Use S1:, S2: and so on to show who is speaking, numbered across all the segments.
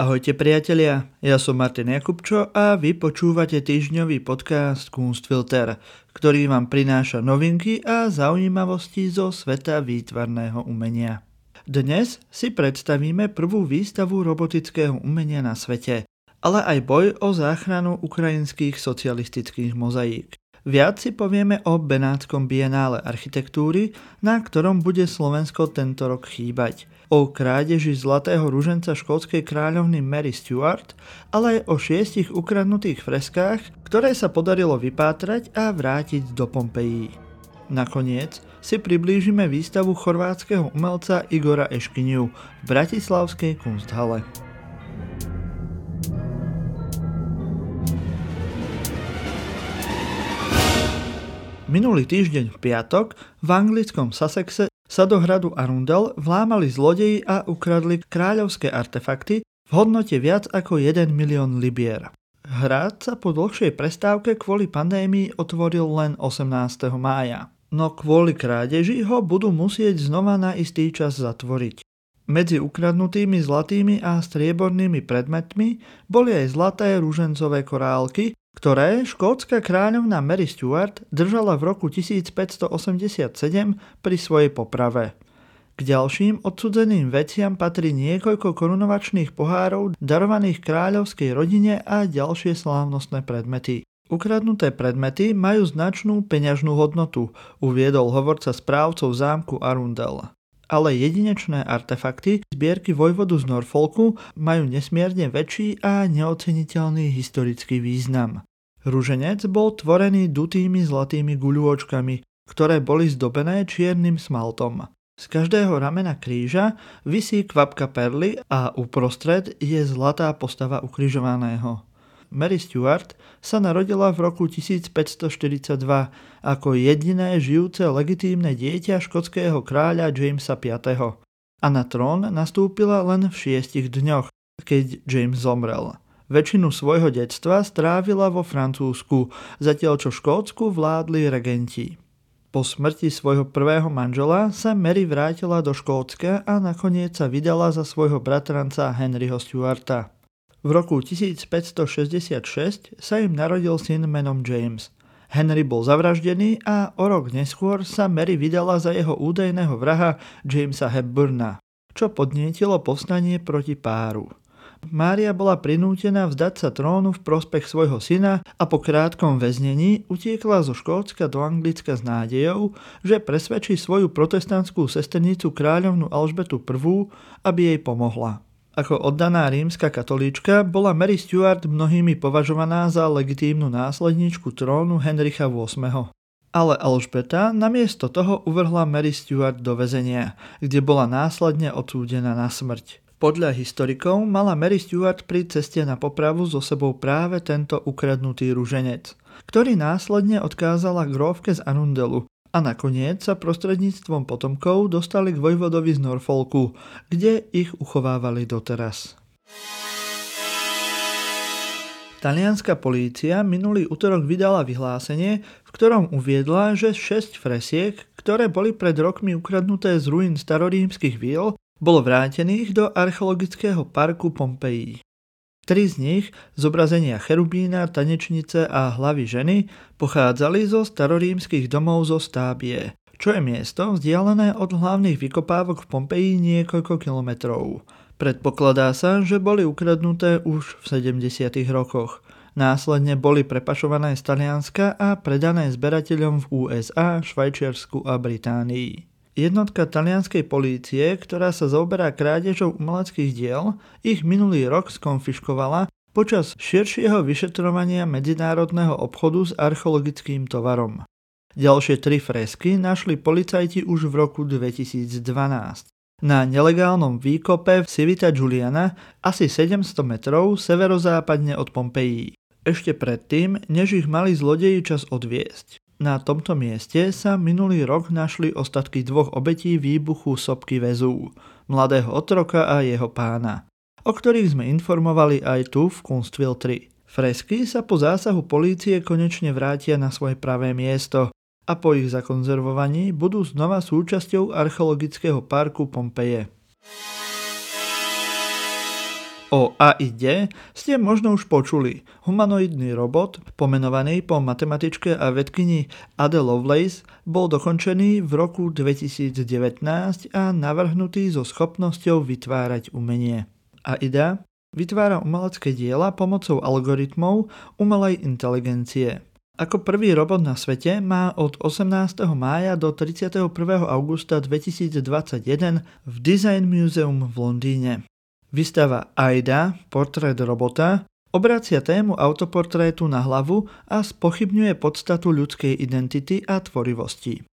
S1: Ahojte priatelia, ja som Martin Jakubčo a vy počúvate týždňový podcast Kunstfilter, ktorý vám prináša novinky a zaujímavosti zo sveta výtvarného umenia. Dnes si predstavíme prvú výstavu robotického umenia na svete, ale aj boj o záchranu ukrajinských socialistických mozaík. Viac si povieme o Benátskom bienále architektúry, na ktorom bude Slovensko tento rok chýbať. O krádeži zlatého ruženca škótskej kráľovny Mary Stuart, ale aj o šiestich ukradnutých freskách, ktoré sa podarilo vypátrať a vrátiť do Pompejí. Nakoniec si priblížime výstavu chorvátskeho umelca Igora Eškiniu v Bratislavskej kunsthale. Minulý týždeň v piatok v anglickom Sussexe sa do hradu Arundel vlámali zlodeji a ukradli kráľovské artefakty v hodnote viac ako 1 milión libier. Hrad sa po dlhšej prestávke kvôli pandémii otvoril len 18. mája, no kvôli krádeži ho budú musieť znova na istý čas zatvoriť. Medzi ukradnutými zlatými a striebornými predmetmi boli aj zlaté rúžencové korálky, ktoré škótska kráľovna Mary Stuart držala v roku 1587 pri svojej poprave. K ďalším odsudzeným veciam patrí niekoľko korunovačných pohárov darovaných kráľovskej rodine a ďalšie slávnostné predmety. Ukradnuté predmety majú značnú peňažnú hodnotu, uviedol hovorca správcov zámku Arundel. Ale jedinečné artefakty zbierky vojvodu z Norfolku majú nesmierne väčší a neoceniteľný historický význam. Rúženec bol tvorený dutými zlatými guľôčkami, ktoré boli zdobené čiernym smaltom. Z každého ramena kríža visí kvapka perly a uprostred je zlatá postava ukrižovaného. Mary Stuart sa narodila v roku 1542 ako jediné žijúce legitímne dieťa škotského kráľa Jamesa V. A na trón nastúpila len v šiestich dňoch, keď James zomrel. Väčšinu svojho detstva strávila vo Francúzsku, zatiaľ čo Škótsku vládli regenti. Po smrti svojho prvého manžela sa Mary vrátila do Škótska a nakoniec sa vydala za svojho bratranca Henryho Stuarta. V roku 1566 sa im narodil syn menom James. Henry bol zavraždený a o rok neskôr sa Mary vydala za jeho údajného vraha Jamesa Hepburna, čo podnietilo povstanie proti páru. Mária bola prinútená vzdať sa trónu v prospech svojho syna a po krátkom väznení utiekla zo Škótska do Anglicka s nádejou, že presvedčí svoju protestantskú sesternicu kráľovnu Alžbetu I, aby jej pomohla. Ako oddaná rímska katolíčka bola Mary Stuart mnohými považovaná za legitímnu následničku trónu Henricha VIII. Ale Alžbeta namiesto toho uvrhla Mary Stuart do väzenia, kde bola následne odsúdená na smrť. Podľa historikov mala Mary Stuart pri ceste na popravu so sebou práve tento ukradnutý ruženec, ktorý následne odkázala grófke z Arundelu a nakoniec sa prostredníctvom potomkov dostali k vojvodovi z Norfolku, kde ich uchovávali doteraz. Talianská polícia minulý útorok vydala vyhlásenie, v ktorom uviedla, že 6 fresiek, ktoré boli pred rokmi ukradnuté z ruín starorímskych víl, bolo vrátených do archeologického parku Pompeji. Tri z nich, zobrazenia cherubína, tanečnice a hlavy ženy, pochádzali zo starorímskych domov zo Stábie, čo je miesto vzdialené od hlavných vykopávok v Pompeji niekoľko kilometrov. Predpokladá sa, že boli ukradnuté už v 70. rokoch. Následne boli prepašované z Talianska a predané zberateľom v USA, Švajčiarsku a Británii. Jednotka talianskej polície, ktorá sa zaoberá krádežou umeleckých diel, ich minulý rok skonfiškovala počas širšieho vyšetrovania medzinárodného obchodu s archeologickým tovarom. Ďalšie tri fresky našli policajti už v roku 2012. Na nelegálnom výkope v Civita Giuliana asi 700 metrov severozápadne od Pompejí. Ešte predtým, než ich mali zlodeji čas odviesť. Na tomto mieste sa minulý rok našli ostatky dvoch obetí výbuchu sopky väzú, mladého otroka a jeho pána, o ktorých sme informovali aj tu v Kunstville 3. Fresky sa po zásahu polície konečne vrátia na svoje pravé miesto a po ich zakonzervovaní budú znova súčasťou archeologického parku Pompeje. O AID ste možno už počuli. Humanoidný robot, pomenovaný po matematičke a vedkyni Ada Lovelace, bol dokončený v roku 2019 a navrhnutý so schopnosťou vytvárať umenie. AIDA vytvára umelecké diela pomocou algoritmov umelej inteligencie. Ako prvý robot na svete má od 18. mája do 31. augusta 2021 v Design Museum v Londýne. Výstava AIDA, portrét robota, obracia tému autoportrétu na hlavu a spochybňuje podstatu ľudskej identity a tvorivosti.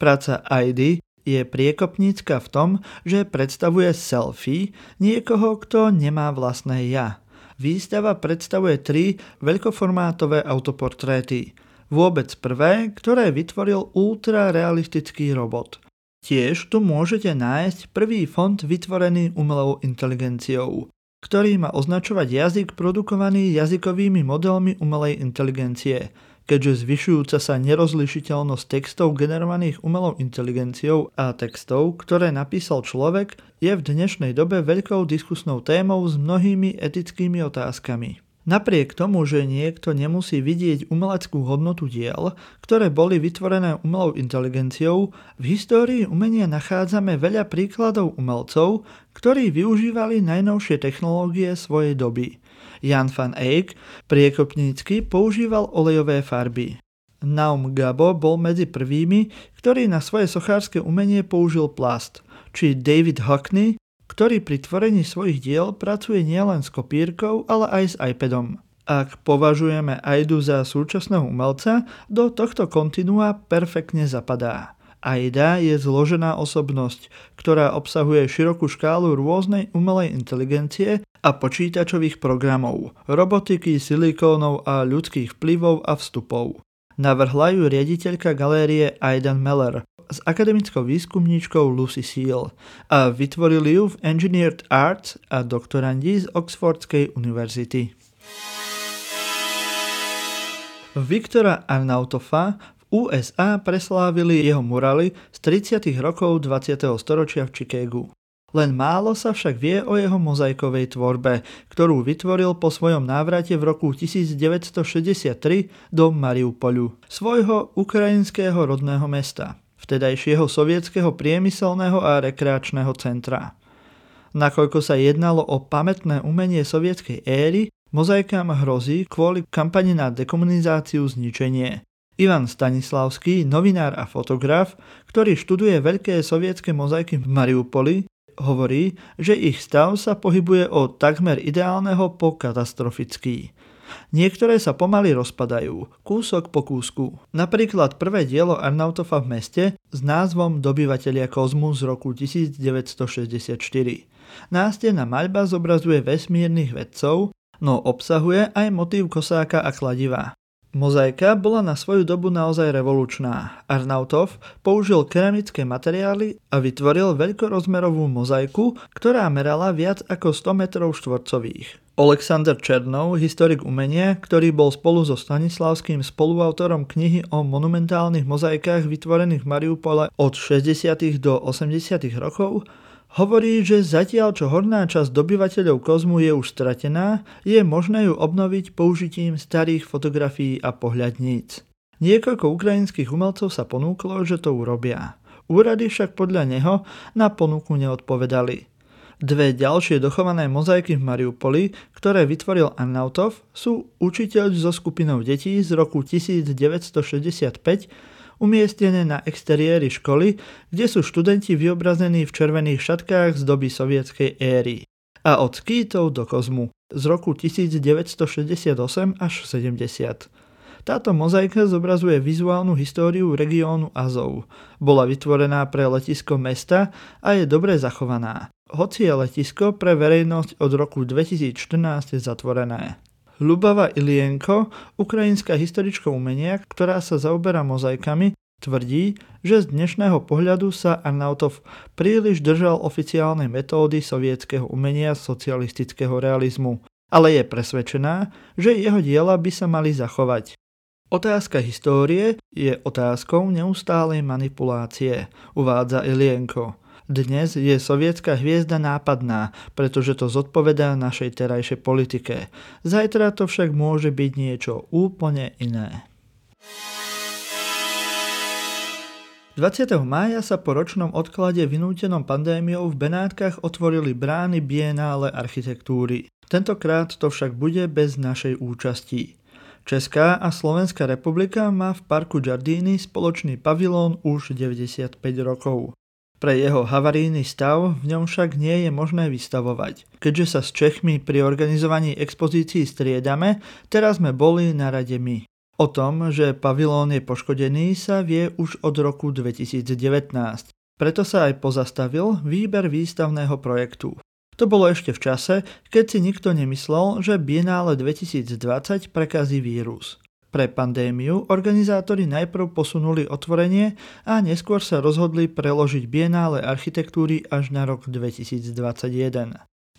S1: Práca AIDY je priekopnícka v tom, že predstavuje selfie niekoho, kto nemá vlastné ja. Výstava predstavuje tri veľkoformátové autoportréty. Vôbec prvé, ktoré vytvoril ultrarealistický robot – Tiež tu môžete nájsť prvý fond vytvorený umelou inteligenciou, ktorý má označovať jazyk produkovaný jazykovými modelmi umelej inteligencie, keďže zvyšujúca sa nerozlišiteľnosť textov generovaných umelou inteligenciou a textov, ktoré napísal človek, je v dnešnej dobe veľkou diskusnou témou s mnohými etickými otázkami. Napriek tomu, že niekto nemusí vidieť umeleckú hodnotu diel, ktoré boli vytvorené umelou inteligenciou, v histórii umenia nachádzame veľa príkladov umelcov, ktorí využívali najnovšie technológie svojej doby. Jan van Eyck priekopnícky používal olejové farby. Naum Gabo bol medzi prvými, ktorý na svoje sochárske umenie použil plast, či David Hockney ktorý pri tvorení svojich diel pracuje nielen s kopírkou, ale aj s iPadom. Ak považujeme Aidu za súčasného umelca, do tohto kontinua perfektne zapadá. AIDA je zložená osobnosť, ktorá obsahuje širokú škálu rôznej umelej inteligencie a počítačových programov, robotiky, silikónov a ľudských vplyvov a vstupov. Navrhla ju riaditeľka galérie Aidan Meller, s akademickou výskumníčkou Lucy Seal a vytvorili ju v Engineered Arts a doktorandi z Oxfordskej univerzity. Viktora Arnautofa v USA preslávili jeho murály z 30. rokov 20. storočia v Chicagu. Len málo sa však vie o jeho mozaikovej tvorbe, ktorú vytvoril po svojom návrate v roku 1963 do Mariupolu, svojho ukrajinského rodného mesta vtedajšieho sovietského priemyselného a rekreačného centra. Nakoľko sa jednalo o pamätné umenie sovietskej éry, mozaikám hrozí kvôli kampani na dekomunizáciu zničenie. Ivan Stanislavský, novinár a fotograf, ktorý študuje veľké sovietské mozaiky v Mariupoli, hovorí, že ich stav sa pohybuje od takmer ideálneho po katastrofický. Niektoré sa pomaly rozpadajú, kúsok po kúsku. Napríklad prvé dielo Arnautofa v meste s názvom Dobyvatelia kozmu z roku 1964. Nástená maľba zobrazuje vesmírnych vedcov, no obsahuje aj motív kosáka a kladiva. Mozaika bola na svoju dobu naozaj revolučná. Arnautov použil keramické materiály a vytvoril veľkorozmerovú mozaiku, ktorá merala viac ako 100 metrov štvorcových. Alexander Černov, historik umenia, ktorý bol spolu so Stanislavským spoluautorom knihy o monumentálnych mozaikách vytvorených v Mariupole od 60. do 80. rokov, Hovorí, že zatiaľ čo horná časť dobyvateľov kozmu je už stratená, je možné ju obnoviť použitím starých fotografií a pohľadníc. Niekoľko ukrajinských umelcov sa ponúklo, že to urobia. Úrady však podľa neho na ponuku neodpovedali. Dve ďalšie dochované mozaiky v Mariupoli, ktoré vytvoril Arnautov, sú učiteľ so skupinou detí z roku 1965 umiestnené na exteriéri školy, kde sú študenti vyobrazení v červených šatkách z doby sovietskej éry a od skýtov do kozmu z roku 1968 až 70. Táto mozaika zobrazuje vizuálnu históriu regiónu Azov. Bola vytvorená pre letisko mesta a je dobre zachovaná. Hoci je letisko pre verejnosť od roku 2014 zatvorené. Lubava Ilienko, ukrajinská historička umenia, ktorá sa zaoberá mozaikami, tvrdí, že z dnešného pohľadu sa Arnautov príliš držal oficiálnej metódy sovietského umenia socialistického realizmu, ale je presvedčená, že jeho diela by sa mali zachovať. Otázka histórie je otázkou neustálej manipulácie, uvádza Ilienko. Dnes je sovietská hviezda nápadná, pretože to zodpovedá našej terajšej politike. Zajtra to však môže byť niečo úplne iné. 20. mája sa po ročnom odklade vynútenom pandémiou v Benátkach otvorili brány Bienále architektúry. Tentokrát to však bude bez našej účasti. Česká a Slovenská republika má v parku Giardini spoločný pavilón už 95 rokov. Pre jeho havarijný stav v ňom však nie je možné vystavovať. Keďže sa s Čechmi pri organizovaní expozícií striedame, teraz sme boli na rade my. O tom, že pavilón je poškodený, sa vie už od roku 2019. Preto sa aj pozastavil výber výstavného projektu. To bolo ešte v čase, keď si nikto nemyslel, že Biennále 2020 prekazí vírus. Pre pandémiu organizátori najprv posunuli otvorenie a neskôr sa rozhodli preložiť Biennále architektúry až na rok 2021.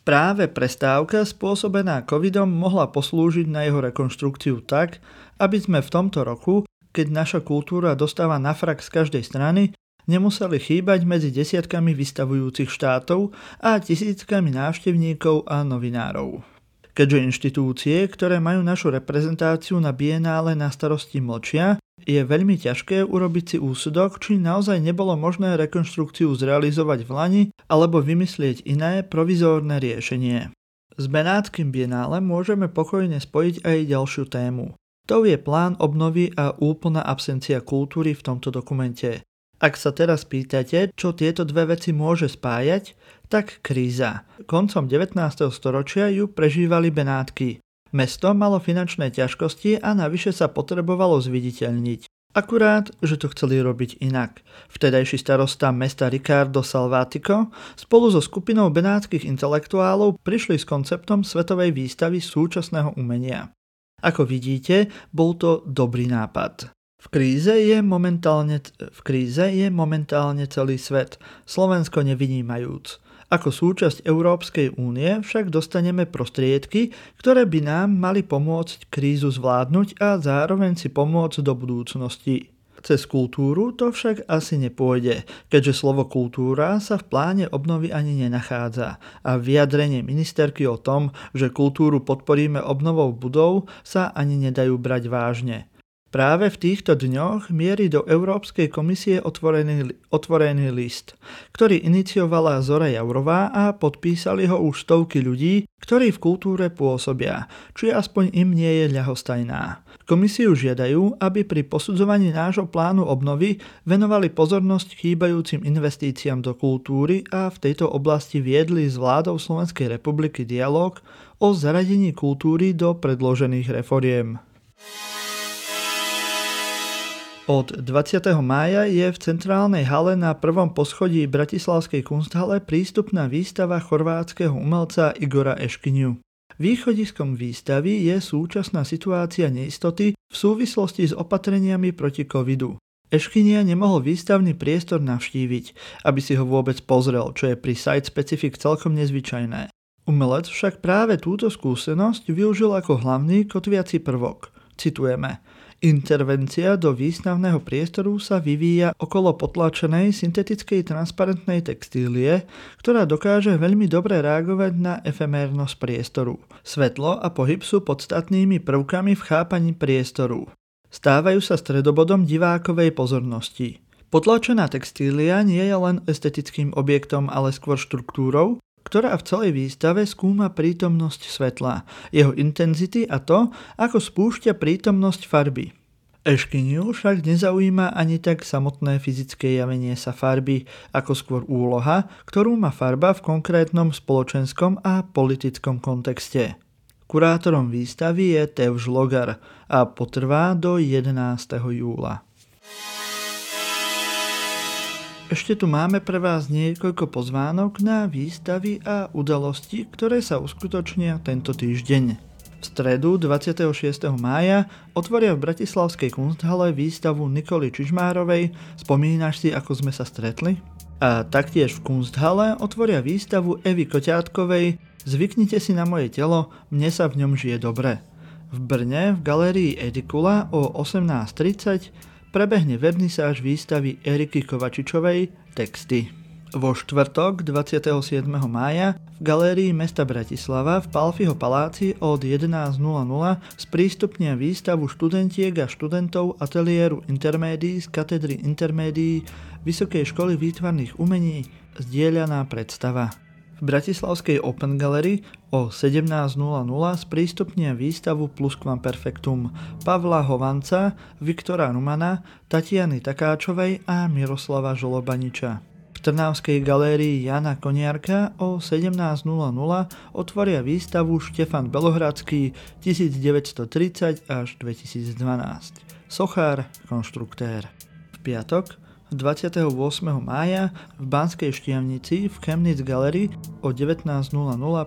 S1: Práve prestávka spôsobená covidom mohla poslúžiť na jeho rekonštrukciu tak, aby sme v tomto roku, keď naša kultúra dostáva na frak z každej strany, nemuseli chýbať medzi desiatkami vystavujúcich štátov a tisíckami návštevníkov a novinárov. Keďže inštitúcie, ktoré majú našu reprezentáciu na bienále na starosti mlčia, je veľmi ťažké urobiť si úsudok, či naozaj nebolo možné rekonštrukciu zrealizovať v Lani alebo vymyslieť iné provizórne riešenie. S Benátskym bienále môžeme pokojne spojiť aj ďalšiu tému. To je plán obnovy a úplná absencia kultúry v tomto dokumente. Ak sa teraz pýtate, čo tieto dve veci môže spájať, tak kríza. Koncom 19. storočia ju prežívali Benátky. Mesto malo finančné ťažkosti a navyše sa potrebovalo zviditeľniť. Akurát, že to chceli robiť inak. Vtedajší starosta mesta Ricardo Salvatico spolu so skupinou benátskych intelektuálov prišli s konceptom svetovej výstavy súčasného umenia. Ako vidíte, bol to dobrý nápad. V kríze je momentálne, v kríze je momentálne celý svet, Slovensko nevynímajúc. Ako súčasť Európskej únie však dostaneme prostriedky, ktoré by nám mali pomôcť krízu zvládnuť a zároveň si pomôcť do budúcnosti. Cez kultúru to však asi nepôjde, keďže slovo kultúra sa v pláne obnovy ani nenachádza a vyjadrenie ministerky o tom, že kultúru podporíme obnovou budov sa ani nedajú brať vážne. Práve v týchto dňoch mierí do Európskej komisie otvorený, otvorený list, ktorý iniciovala Zora Jaurová a podpísali ho už stovky ľudí, ktorí v kultúre pôsobia, či aspoň im nie je ľahostajná. Komisiu žiadajú, aby pri posudzovaní nášho plánu obnovy venovali pozornosť chýbajúcim investíciám do kultúry a v tejto oblasti viedli s vládou Slovenskej republiky dialog o zaradení kultúry do predložených reforiem. Od 20. mája je v centrálnej hale na prvom poschodí Bratislavskej kunsthale prístupná výstava chorvátskeho umelca Igora Eškiniu. Východiskom výstavy je súčasná situácia neistoty v súvislosti s opatreniami proti covidu. Eškinia nemohol výstavný priestor navštíviť, aby si ho vôbec pozrel, čo je pri site specific celkom nezvyčajné. Umelec však práve túto skúsenosť využil ako hlavný kotviaci prvok. Citujeme – Intervencia do výstavného priestoru sa vyvíja okolo potlačenej syntetickej transparentnej textílie, ktorá dokáže veľmi dobre reagovať na efemérnosť priestoru. Svetlo a pohyb sú podstatnými prvkami v chápaní priestoru. Stávajú sa stredobodom divákovej pozornosti. Potlačená textília nie je len estetickým objektom, ale skôr štruktúrou, ktorá v celej výstave skúma prítomnosť svetla, jeho intenzity a to, ako spúšťa prítomnosť farby. Eškiniu však nezaujíma ani tak samotné fyzické javenie sa farby, ako skôr úloha, ktorú má farba v konkrétnom spoločenskom a politickom kontexte. Kurátorom výstavy je Tevž Logar a potrvá do 11. júla. Ešte tu máme pre vás niekoľko pozvánok na výstavy a udalosti, ktoré sa uskutočnia tento týždeň. V stredu 26. mája otvoria v Bratislavskej kunsthale výstavu Nikoli Čižmárovej Spomínaš si, ako sme sa stretli? A taktiež v kunsthale otvoria výstavu Evy Koťátkovej Zvyknite si na moje telo, mne sa v ňom žije dobre. V Brne v galérii Edikula o 18.30 prebehne vernisáž výstavy Eriky Kovačičovej Texty. Vo štvrtok 27. mája v galérii mesta Bratislava v Palfiho paláci od 11.00 sprístupnia výstavu študentiek a študentov ateliéru intermédií z katedry intermédií Vysokej školy výtvarných umení Zdieľaná predstava. V Bratislavskej Open Gallery o 17.00 sprístupnia výstavu Perfectum Pavla Hovanca, Viktora Rumana, Tatiany Takáčovej a Miroslava Žolobaniča. Trnavskej galérii Jana Koniarka o 17.00 otvoria výstavu Štefan Belohradský 1930 až 2012. Sochár, konštruktér. V piatok 28. mája v Banskej Štiavnici v Chemnitz Gallery o 19.00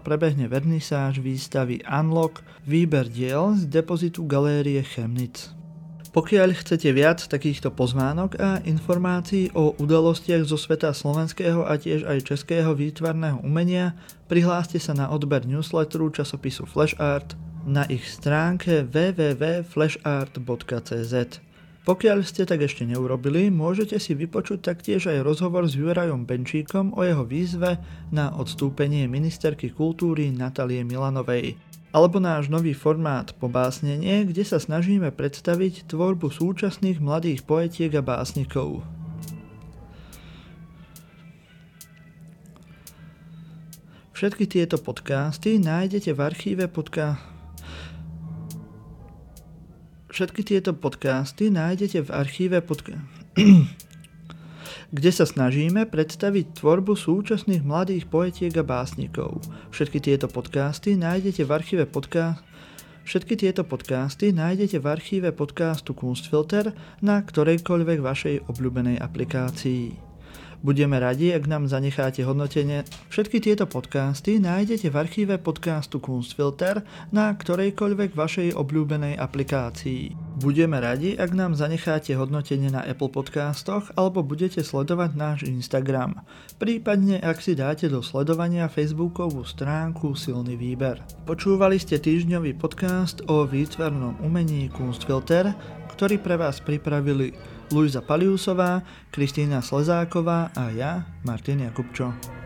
S1: prebehne vernisáž výstavy Unlock výber diel z depozitu galérie Chemnitz. Pokiaľ chcete viac takýchto pozvánok a informácií o udalostiach zo sveta slovenského a tiež aj českého výtvarného umenia, prihláste sa na odber newsletteru časopisu Flash Art na ich stránke www.flashart.cz. Pokiaľ ste tak ešte neurobili, môžete si vypočuť taktiež aj rozhovor s Jurajom Benčíkom o jeho výzve na odstúpenie ministerky kultúry Natalie Milanovej alebo náš nový formát Pobásnenie, kde sa snažíme predstaviť tvorbu súčasných mladých poetiek a básnikov. Všetky tieto podcasty nájdete v archíve podka... Všetky tieto podcasty nájdete v archíve podka... kde sa snažíme predstaviť tvorbu súčasných mladých poetiek a básnikov. Všetky tieto podcasty nájdete v archíve podcast Všetky tieto podcasty nájdete v archíve podcastu Kunstfilter na ktorejkoľvek vašej obľúbenej aplikácii. Budeme radi, ak nám zanecháte hodnotenie. Všetky tieto podcasty nájdete v archíve podcastu Kunstfilter na ktorejkoľvek vašej obľúbenej aplikácii. Budeme radi, ak nám zanecháte hodnotenie na Apple podcastoch alebo budete sledovať náš Instagram. Prípadne, ak si dáte do sledovania Facebookovú stránku Silný výber. Počúvali ste týždňový podcast o výtvarnom umení Kunstfilter, ktorý pre vás pripravili Luisa Paliusová, Kristýna Slezáková a ja, Martin Jakubčo.